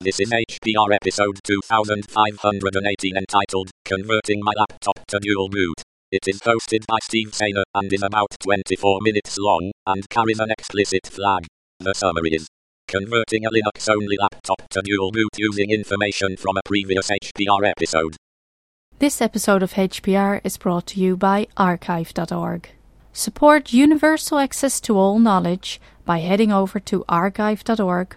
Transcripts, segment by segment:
This is HPR episode 2518 entitled Converting My Laptop to Dual Boot. It is hosted by Steve Saner and is about 24 minutes long and carries an explicit flag. The summary is Converting a Linux only laptop to dual boot using information from a previous HPR episode. This episode of HPR is brought to you by archive.org. Support universal access to all knowledge by heading over to archive.org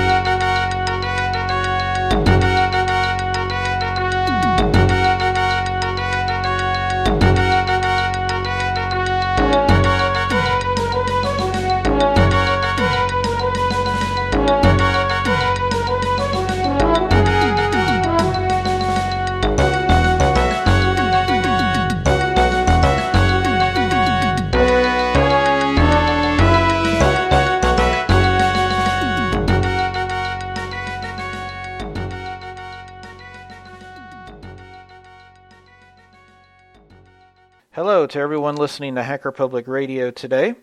To everyone listening to Hacker Public Radio today.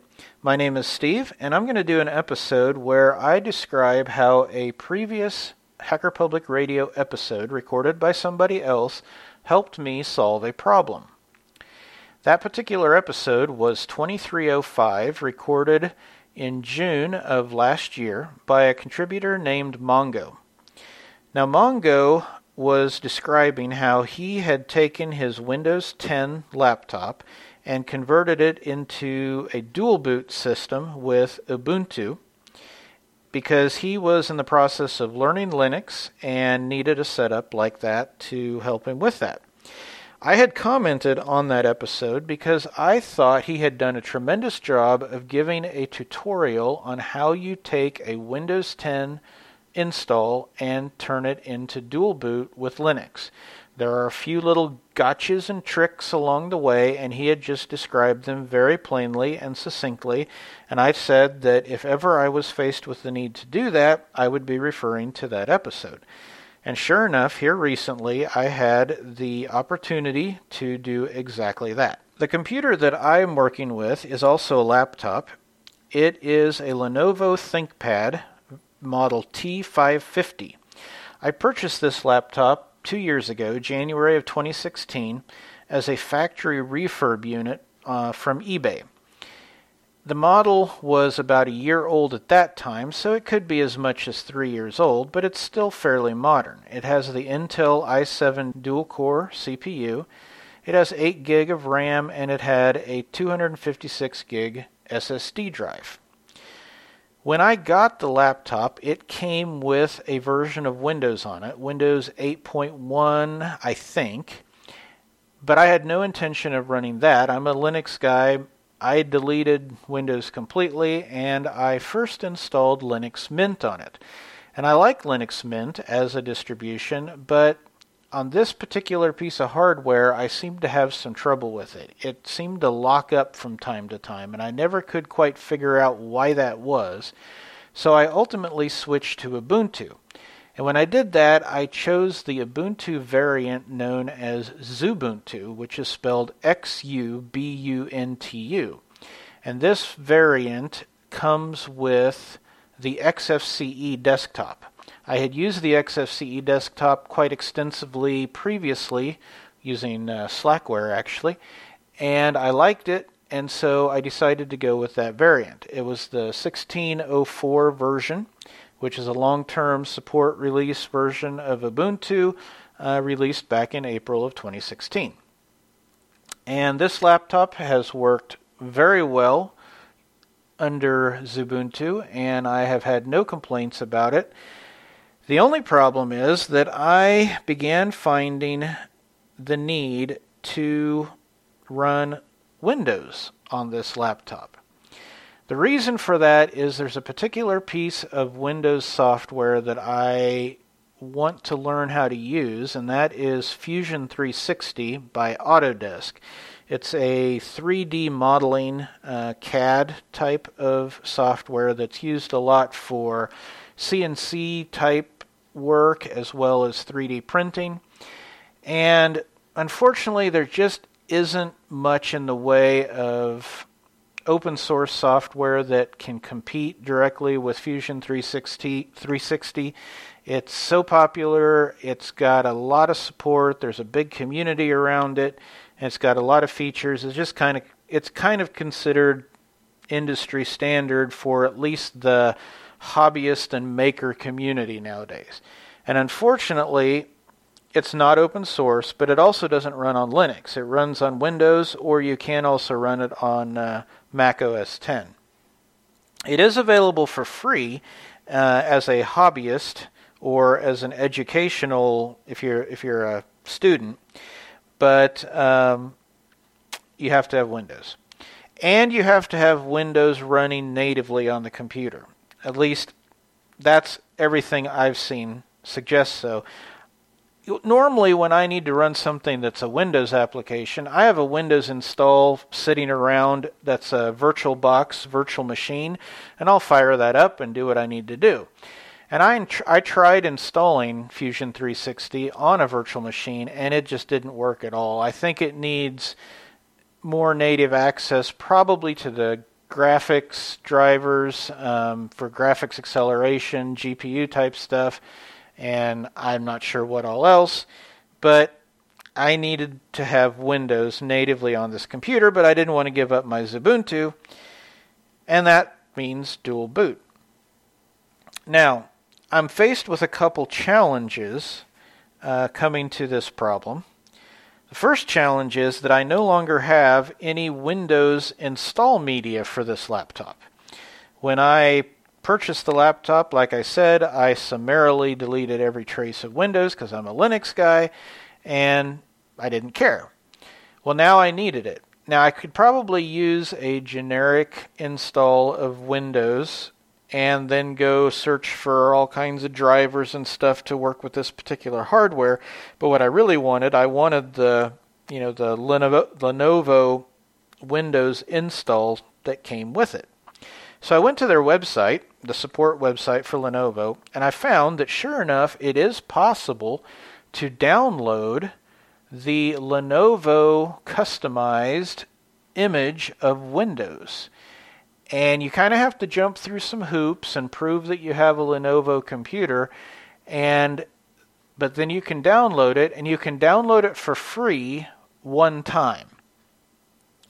My name is Steve, and I'm going to do an episode where I describe how a previous Hacker Public Radio episode recorded by somebody else helped me solve a problem. That particular episode was 2305, recorded in June of last year by a contributor named Mongo. Now, Mongo was describing how he had taken his Windows 10 laptop and converted it into a dual boot system with Ubuntu because he was in the process of learning Linux and needed a setup like that to help him with that. I had commented on that episode because I thought he had done a tremendous job of giving a tutorial on how you take a Windows 10 install and turn it into dual boot with Linux. There are a few little gotchas and tricks along the way, and he had just described them very plainly and succinctly. And I said that if ever I was faced with the need to do that, I would be referring to that episode. And sure enough, here recently, I had the opportunity to do exactly that. The computer that I am working with is also a laptop. It is a Lenovo ThinkPad model T550. I purchased this laptop two years ago, January of 2016, as a factory refurb unit uh, from eBay. The model was about a year old at that time, so it could be as much as three years old, but it's still fairly modern. It has the Intel i7 dual core CPU, it has 8 gig of RAM, and it had a 256 gig SSD drive. When I got the laptop, it came with a version of Windows on it, Windows 8.1, I think. But I had no intention of running that. I'm a Linux guy. I deleted Windows completely and I first installed Linux Mint on it. And I like Linux Mint as a distribution, but on this particular piece of hardware, I seemed to have some trouble with it. It seemed to lock up from time to time, and I never could quite figure out why that was. So I ultimately switched to Ubuntu. And when I did that, I chose the Ubuntu variant known as Xubuntu, which is spelled X U B U N T U. And this variant comes with the XFCE desktop. I had used the XFCE desktop quite extensively previously, using uh, Slackware actually, and I liked it, and so I decided to go with that variant. It was the 1604 version, which is a long term support release version of Ubuntu, uh, released back in April of 2016. And this laptop has worked very well under Xubuntu, and I have had no complaints about it. The only problem is that I began finding the need to run Windows on this laptop. The reason for that is there's a particular piece of Windows software that I want to learn how to use, and that is Fusion 360 by Autodesk. It's a 3D modeling uh, CAD type of software that's used a lot for CNC type work as well as 3D printing. And unfortunately, there just isn't much in the way of open source software that can compete directly with Fusion 360. 360. It's so popular, it's got a lot of support, there's a big community around it, and it's got a lot of features. It's just kind of it's kind of considered industry standard for at least the hobbyist and maker community nowadays. And unfortunately, it's not open source, but it also doesn't run on Linux. It runs on Windows, or you can also run it on uh, Mac OS 10. It is available for free uh, as a hobbyist or as an educational if you're if you're a student, but um, you have to have Windows, and you have to have Windows running natively on the computer. At least that's everything I've seen suggests so normally when I need to run something that's a Windows application, I have a Windows install sitting around that's a virtual box, virtual machine, and I'll fire that up and do what I need to do. And I, I tried installing Fusion 360 on a virtual machine, and it just didn't work at all. I think it needs more native access, probably to the graphics drivers um, for graphics acceleration, GPU type stuff and I'm not sure what all else, but I needed to have Windows natively on this computer, but I didn't want to give up my Xubuntu, and that means dual boot. Now, I'm faced with a couple challenges uh, coming to this problem. The first challenge is that I no longer have any Windows install media for this laptop. When I purchased the laptop, like I said, I summarily deleted every trace of Windows because I'm a Linux guy and I didn't care. Well, now I needed it. Now, I could probably use a generic install of Windows and then go search for all kinds of drivers and stuff to work with this particular hardware. But what I really wanted, I wanted the, you know, the Lenovo, Lenovo Windows install that came with it. So I went to their website, the support website for Lenovo, and I found that sure enough, it is possible to download the Lenovo customized image of Windows. And you kind of have to jump through some hoops and prove that you have a Lenovo computer and but then you can download it and you can download it for free one time.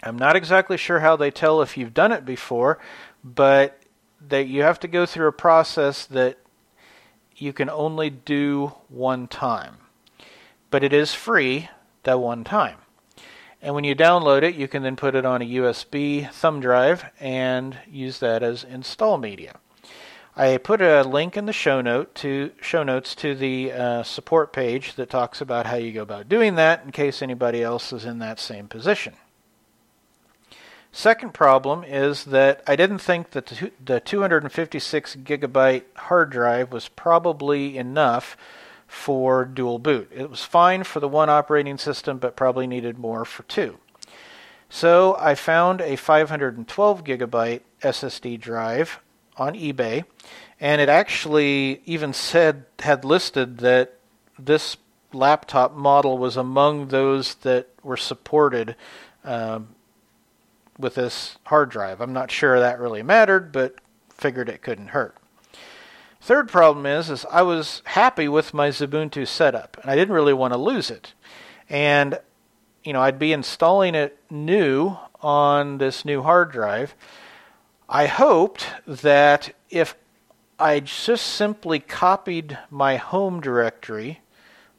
I'm not exactly sure how they tell if you've done it before, but that you have to go through a process that you can only do one time. But it is free that one time. And when you download it, you can then put it on a USB thumb drive and use that as install media. I put a link in the show note to show notes to the uh, support page that talks about how you go about doing that in case anybody else is in that same position. Second problem is that I didn't think that the 256 gigabyte hard drive was probably enough for dual boot. It was fine for the one operating system, but probably needed more for two. So I found a 512 gigabyte SSD drive on eBay, and it actually even said had listed that this laptop model was among those that were supported um, with this hard drive. I'm not sure that really mattered, but figured it couldn't hurt. Third problem is, is I was happy with my Xubuntu setup, and I didn't really want to lose it. And, you know, I'd be installing it new on this new hard drive. I hoped that if I just simply copied my home directory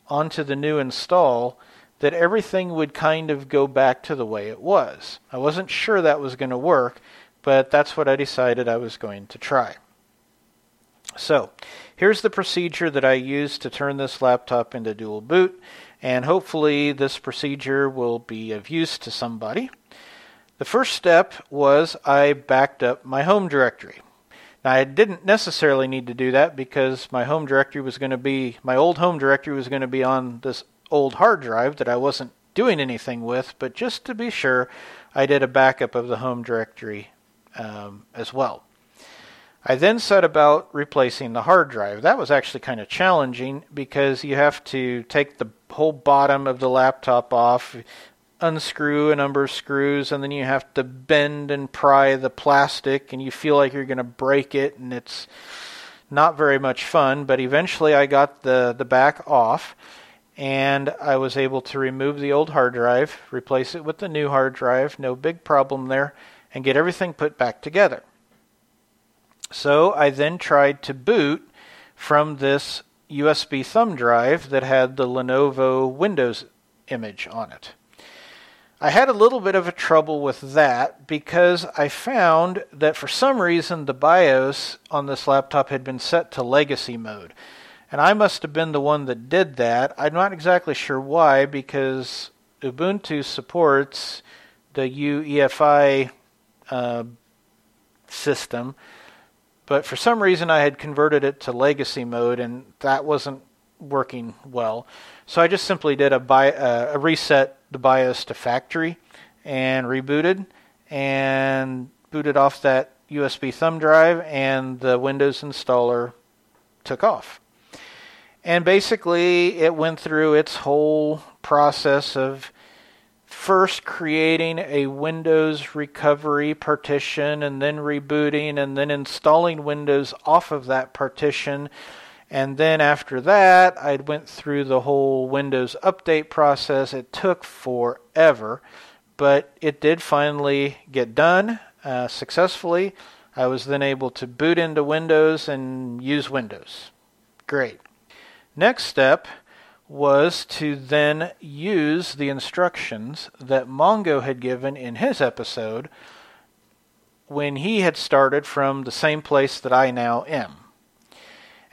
onto the new install, that everything would kind of go back to the way it was. I wasn't sure that was going to work, but that's what I decided I was going to try. So, here's the procedure that I used to turn this laptop into dual boot, and hopefully this procedure will be of use to somebody. The first step was I backed up my home directory. Now, I didn't necessarily need to do that because my home directory was going to be, my old home directory was going to be on this old hard drive that I wasn't doing anything with, but just to be sure, I did a backup of the home directory um, as well. I then set about replacing the hard drive. That was actually kind of challenging because you have to take the whole bottom of the laptop off, unscrew a number of screws and then you have to bend and pry the plastic and you feel like you're going to break it and it's not very much fun but eventually I got the the back off and I was able to remove the old hard drive replace it with the new hard drive no big problem there and get everything put back together so I then tried to boot from this USB thumb drive that had the Lenovo Windows image on it. I had a little bit of a trouble with that because I found that for some reason the BIOS on this laptop had been set to legacy mode. And I must have been the one that did that. I'm not exactly sure why because Ubuntu supports the UEFI uh, system, but for some reason I had converted it to legacy mode and that wasn't working well. So I just simply did a, bi- uh, a reset the BIOS to factory and rebooted and booted off that USB thumb drive and the Windows installer took off. And basically it went through its whole process of first creating a Windows recovery partition and then rebooting and then installing Windows off of that partition and then after that, I went through the whole Windows update process. It took forever, but it did finally get done uh, successfully. I was then able to boot into Windows and use Windows. Great. Next step was to then use the instructions that Mongo had given in his episode when he had started from the same place that I now am.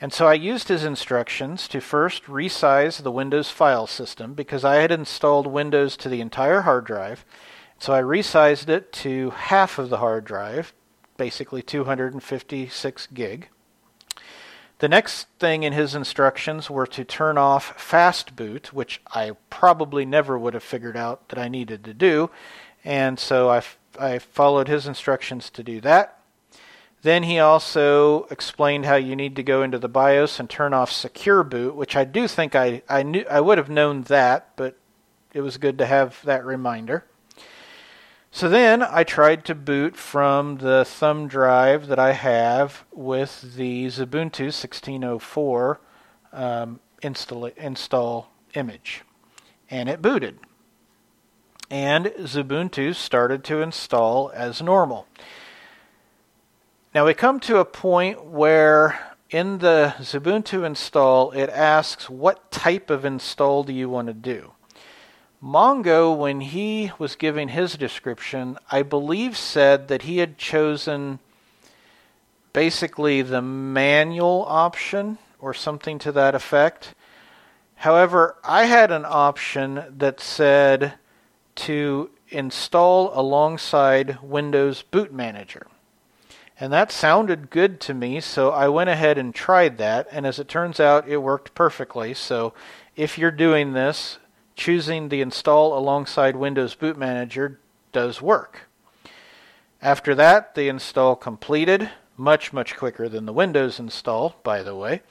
And so I used his instructions to first resize the Windows file system because I had installed Windows to the entire hard drive. So I resized it to half of the hard drive, basically 256 gig. The next thing in his instructions were to turn off fast boot, which I probably never would have figured out that I needed to do. And so I, I followed his instructions to do that. Then he also explained how you need to go into the BIOS and turn off secure boot, which I do think I, I knew I would have known that, but it was good to have that reminder. So then I tried to boot from the thumb drive that I have with the Xubuntu 1604 um, install, install image, and it booted. And Xubuntu started to install as normal. Now we come to a point where in the Xubuntu install it asks what type of install do you want to do. Mongo, when he was giving his description, I believe said that he had chosen basically the manual option or something to that effect. However, I had an option that said to install alongside Windows Boot Manager. And that sounded good to me, so I went ahead and tried that. And as it turns out, it worked perfectly. So if you're doing this, choosing the install alongside Windows Boot Manager does work. After that, the install completed, much, much quicker than the Windows install, by the way.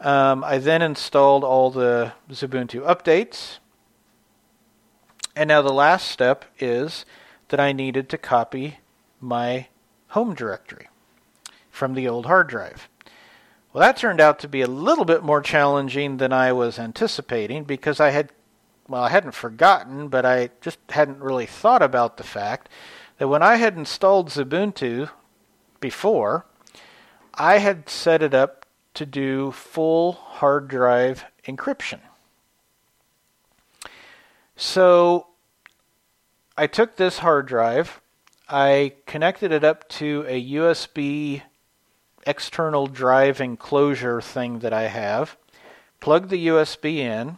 Um, I then installed all the Xubuntu updates. And now the last step is that I needed to copy my home directory from the old hard drive. Well, that turned out to be a little bit more challenging than I was anticipating because I had, well, I hadn't forgotten, but I just hadn't really thought about the fact that when I had installed Xubuntu before, I had set it up to do full hard drive encryption. So I took this hard drive I connected it up to a USB external drive enclosure thing that I have, plugged the USB in,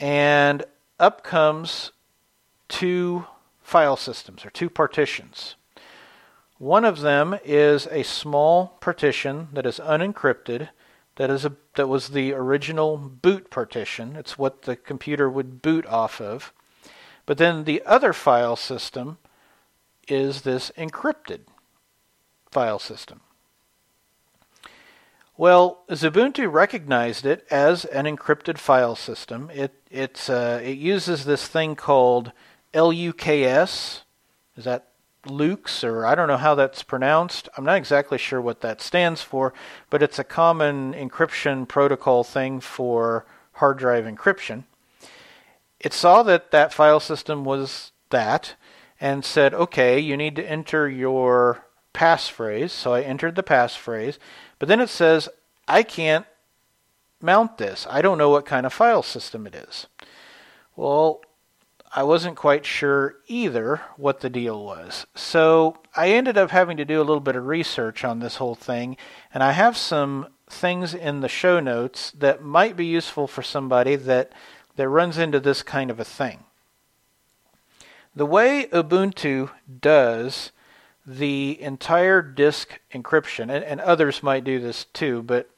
and up comes two file systems or two partitions. One of them is a small partition that is unencrypted. That is a that was the original boot partition. It's what the computer would boot off of. But then the other file system is this encrypted file system. Well, Xubuntu recognized it as an encrypted file system. It it's uh, it uses this thing called LUKS. Is that Lukes or I don't know how that's pronounced. I'm not exactly sure what that stands for, but it's a common encryption protocol thing for hard drive encryption. It saw that that file system was that and said, okay, you need to enter your passphrase. So I entered the passphrase, but then it says, I can't mount this. I don't know what kind of file system it is. Well, I wasn't quite sure either what the deal was. So I ended up having to do a little bit of research on this whole thing, and I have some things in the show notes that might be useful for somebody that, that runs into this kind of a thing. The way Ubuntu does the entire disk encryption, and, and others might do this too, but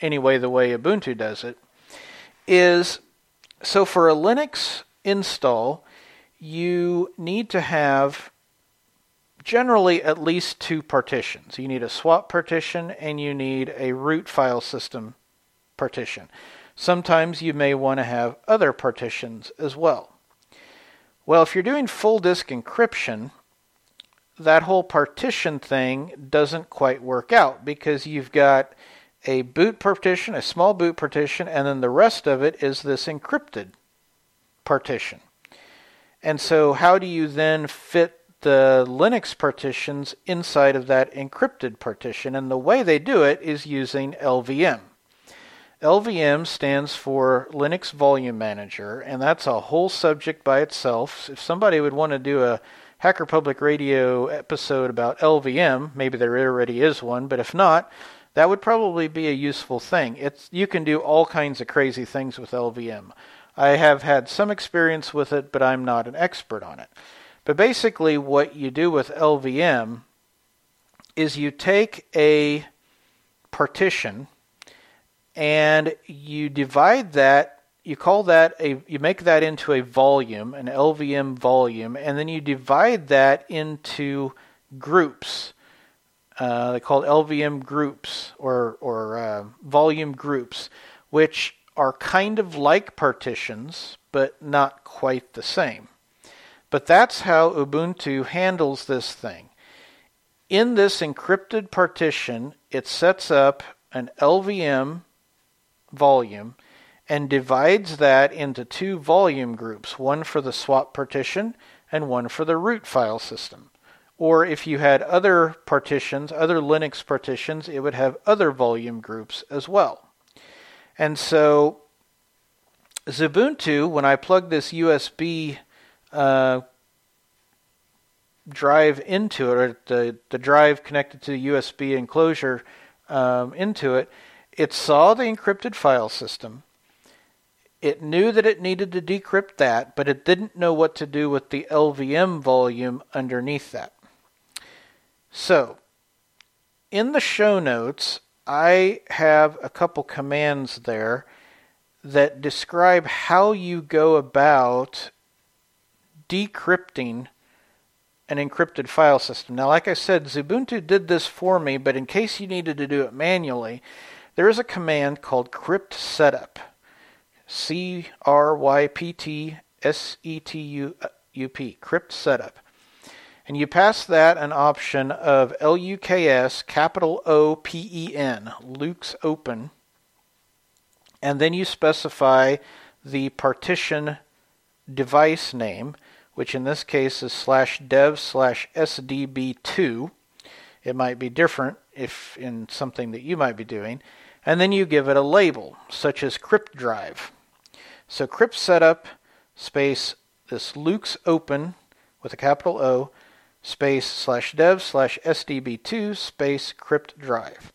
anyway, the way Ubuntu does it, is so for a Linux install, you need to have generally at least two partitions. You need a swap partition and you need a root file system partition. Sometimes you may want to have other partitions as well. Well, if you're doing full disk encryption, that whole partition thing doesn't quite work out because you've got a boot partition, a small boot partition, and then the rest of it is this encrypted partition. And so, how do you then fit the Linux partitions inside of that encrypted partition? And the way they do it is using LVM. LVM stands for Linux Volume Manager, and that's a whole subject by itself. If somebody would want to do a Hacker Public Radio episode about LVM, maybe there already is one, but if not, that would probably be a useful thing. It's you can do all kinds of crazy things with LVM. I have had some experience with it, but I'm not an expert on it. But basically, what you do with LVM is you take a partition and you divide that you call that a you make that into a volume an lvm volume and then you divide that into groups uh, they call lvm groups or or uh, volume groups which are kind of like partitions, but not quite the same. But that's how Ubuntu handles this thing. In this encrypted partition, it sets up an LVM volume and divides that into two volume groups, one for the swap partition and one for the root file system. Or if you had other partitions, other Linux partitions, it would have other volume groups as well. And so Xubuntu, when I plug this USB uh, drive into it, or the, the drive connected to the USB enclosure um, into it, it saw the encrypted file system. It knew that it needed to decrypt that, but it didn't know what to do with the LVM volume underneath that. So, in the show notes, I have a couple commands there that describe how you go about decrypting an encrypted file system. Now, like I said, Xubuntu did this for me, but in case you needed to do it manually, there is a command called crypt setup. C R Y P T S E T U P, crypt setup and you pass that an option of LUKS capital O P E N, LUKS Open, and then you specify the partition device name, which in this case is slash dev slash SDB2. It might be different if in something that you might be doing. And then you give it a label, such as crypt drive. So crypt setup space this LUKS open with a capital O space slash dev slash sdb2 space crypt drive.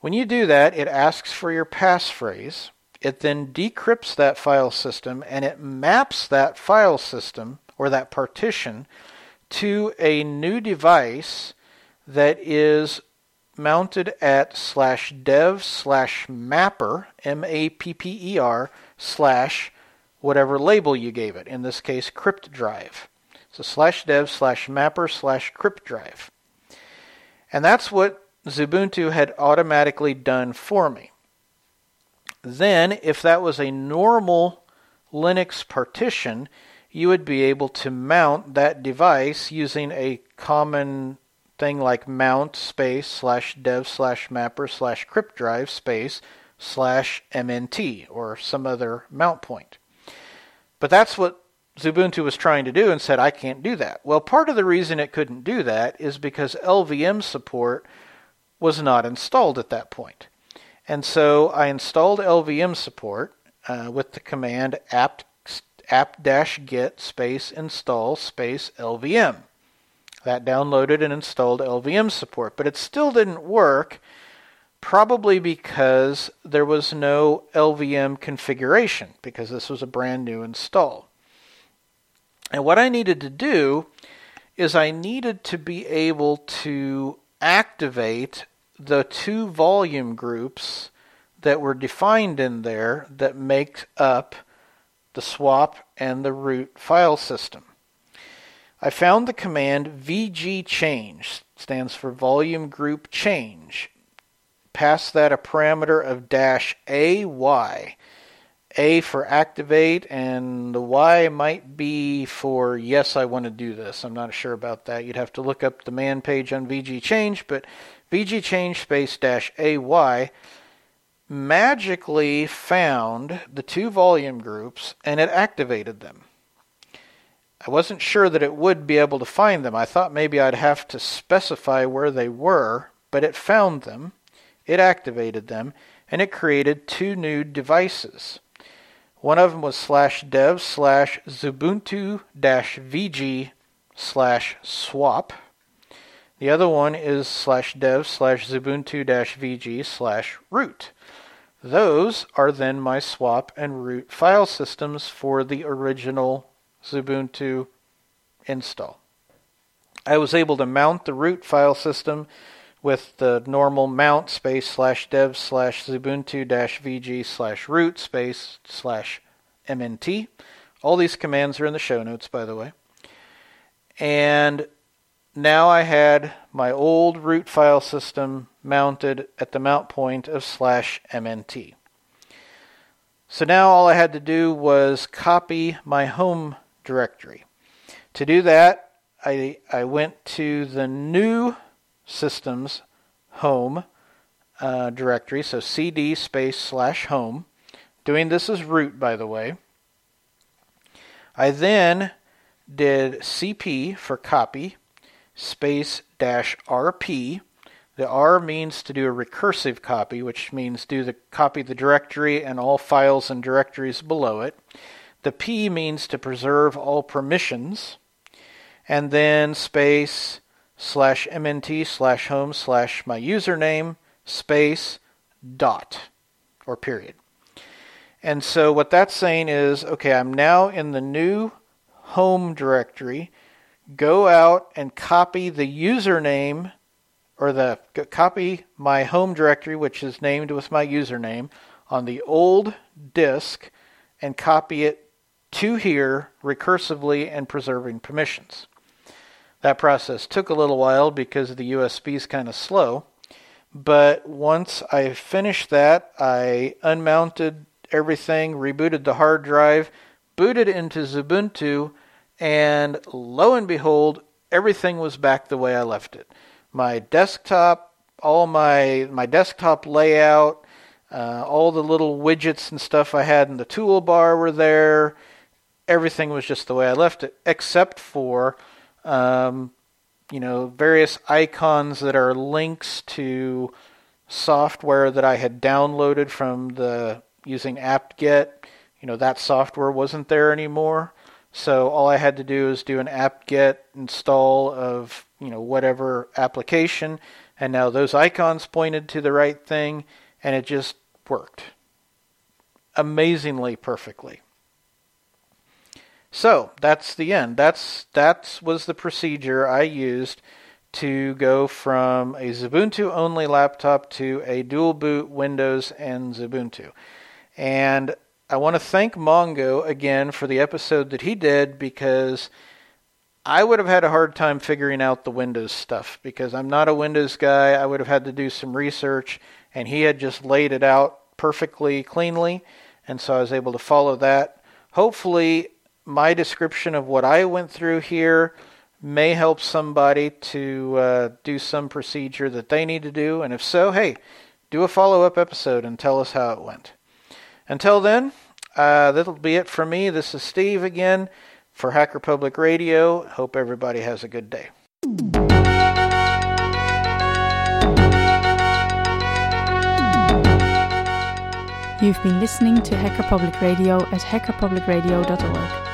When you do that, it asks for your passphrase. It then decrypts that file system and it maps that file system or that partition to a new device that is mounted at slash dev slash mapper, M A P P E R, slash whatever label you gave it, in this case, crypt drive. So slash dev slash mapper slash crypt drive. And that's what Xubuntu had automatically done for me. Then, if that was a normal Linux partition, you would be able to mount that device using a common thing like mount space slash dev slash mapper slash crypt drive space slash mnt or some other mount point. But that's what Xubuntu was trying to do and said, I can't do that. Well, part of the reason it couldn't do that is because LVM support was not installed at that point. And so I installed LVM support uh, with the command apt apt-get space install space LVM. That downloaded and installed LVM support, but it still didn't work, probably because there was no LVM configuration, because this was a brand new install. And what I needed to do is I needed to be able to activate the two volume groups that were defined in there that make up the swap and the root file system. I found the command vg change, stands for volume group change. Pass that a parameter of dash AY. A for activate, and the Y might be for yes, I want to do this. I'm not sure about that. You'd have to look up the man page on VG Change, but VG Change space dash AY magically found the two volume groups and it activated them. I wasn't sure that it would be able to find them. I thought maybe I'd have to specify where they were, but it found them, it activated them, and it created two new devices. One of them was slash dev slash Xubuntu dash VG slash swap. The other one is slash dev slash Xubuntu dash VG slash root. Those are then my swap and root file systems for the original Xubuntu install. I was able to mount the root file system with the normal mount space slash dev slash Xubuntu dash VG slash root space slash MNT. All these commands are in the show notes, by the way. And now I had my old root file system mounted at the mount point of slash MNT. So now all I had to do was copy my home directory. To do that, I, I went to the new systems home uh, directory, so cd space slash home. Doing this as root, by the way. I then did cp for copy space dash rp. The R means to do a recursive copy, which means do the copy the directory and all files and directories below it. The P means to preserve all permissions. And then space slash mnt slash home slash my username space dot or period. And so what that's saying is, okay, I'm now in the new home directory go out and copy the username or the copy my home directory, which is named with my username, on the old disk and copy it to here recursively and preserving permissions. That process took a little while because the USB is kind of slow. But once I finished that, I unmounted everything, rebooted the hard drive, booted into Xubuntu, and lo and behold, everything was back the way I left it. My desktop, all my my desktop layout, uh, all the little widgets and stuff I had in the toolbar were there. Everything was just the way I left it, except for um, you know various icons that are links to software that I had downloaded from the using apt-get. You know that software wasn't there anymore. So all I had to do is do an apt-get install of you know whatever application, and now those icons pointed to the right thing, and it just worked amazingly perfectly. So that's the end. That's that was the procedure I used to go from a Xubuntu only laptop to a dual boot Windows and Xubuntu. And I want to thank Mongo again for the episode that he did because I would have had a hard time figuring out the Windows stuff because I'm not a Windows guy. I would have had to do some research, and he had just laid it out perfectly cleanly, and so I was able to follow that. Hopefully, my description of what I went through here may help somebody to uh, do some procedure that they need to do, and if so, hey, do a follow up episode and tell us how it went. Until then, uh, that'll be it for me. This is Steve again for Hacker Public Radio. Hope everybody has a good day. You've been listening to Hacker Public Radio at hackerpublicradio.org.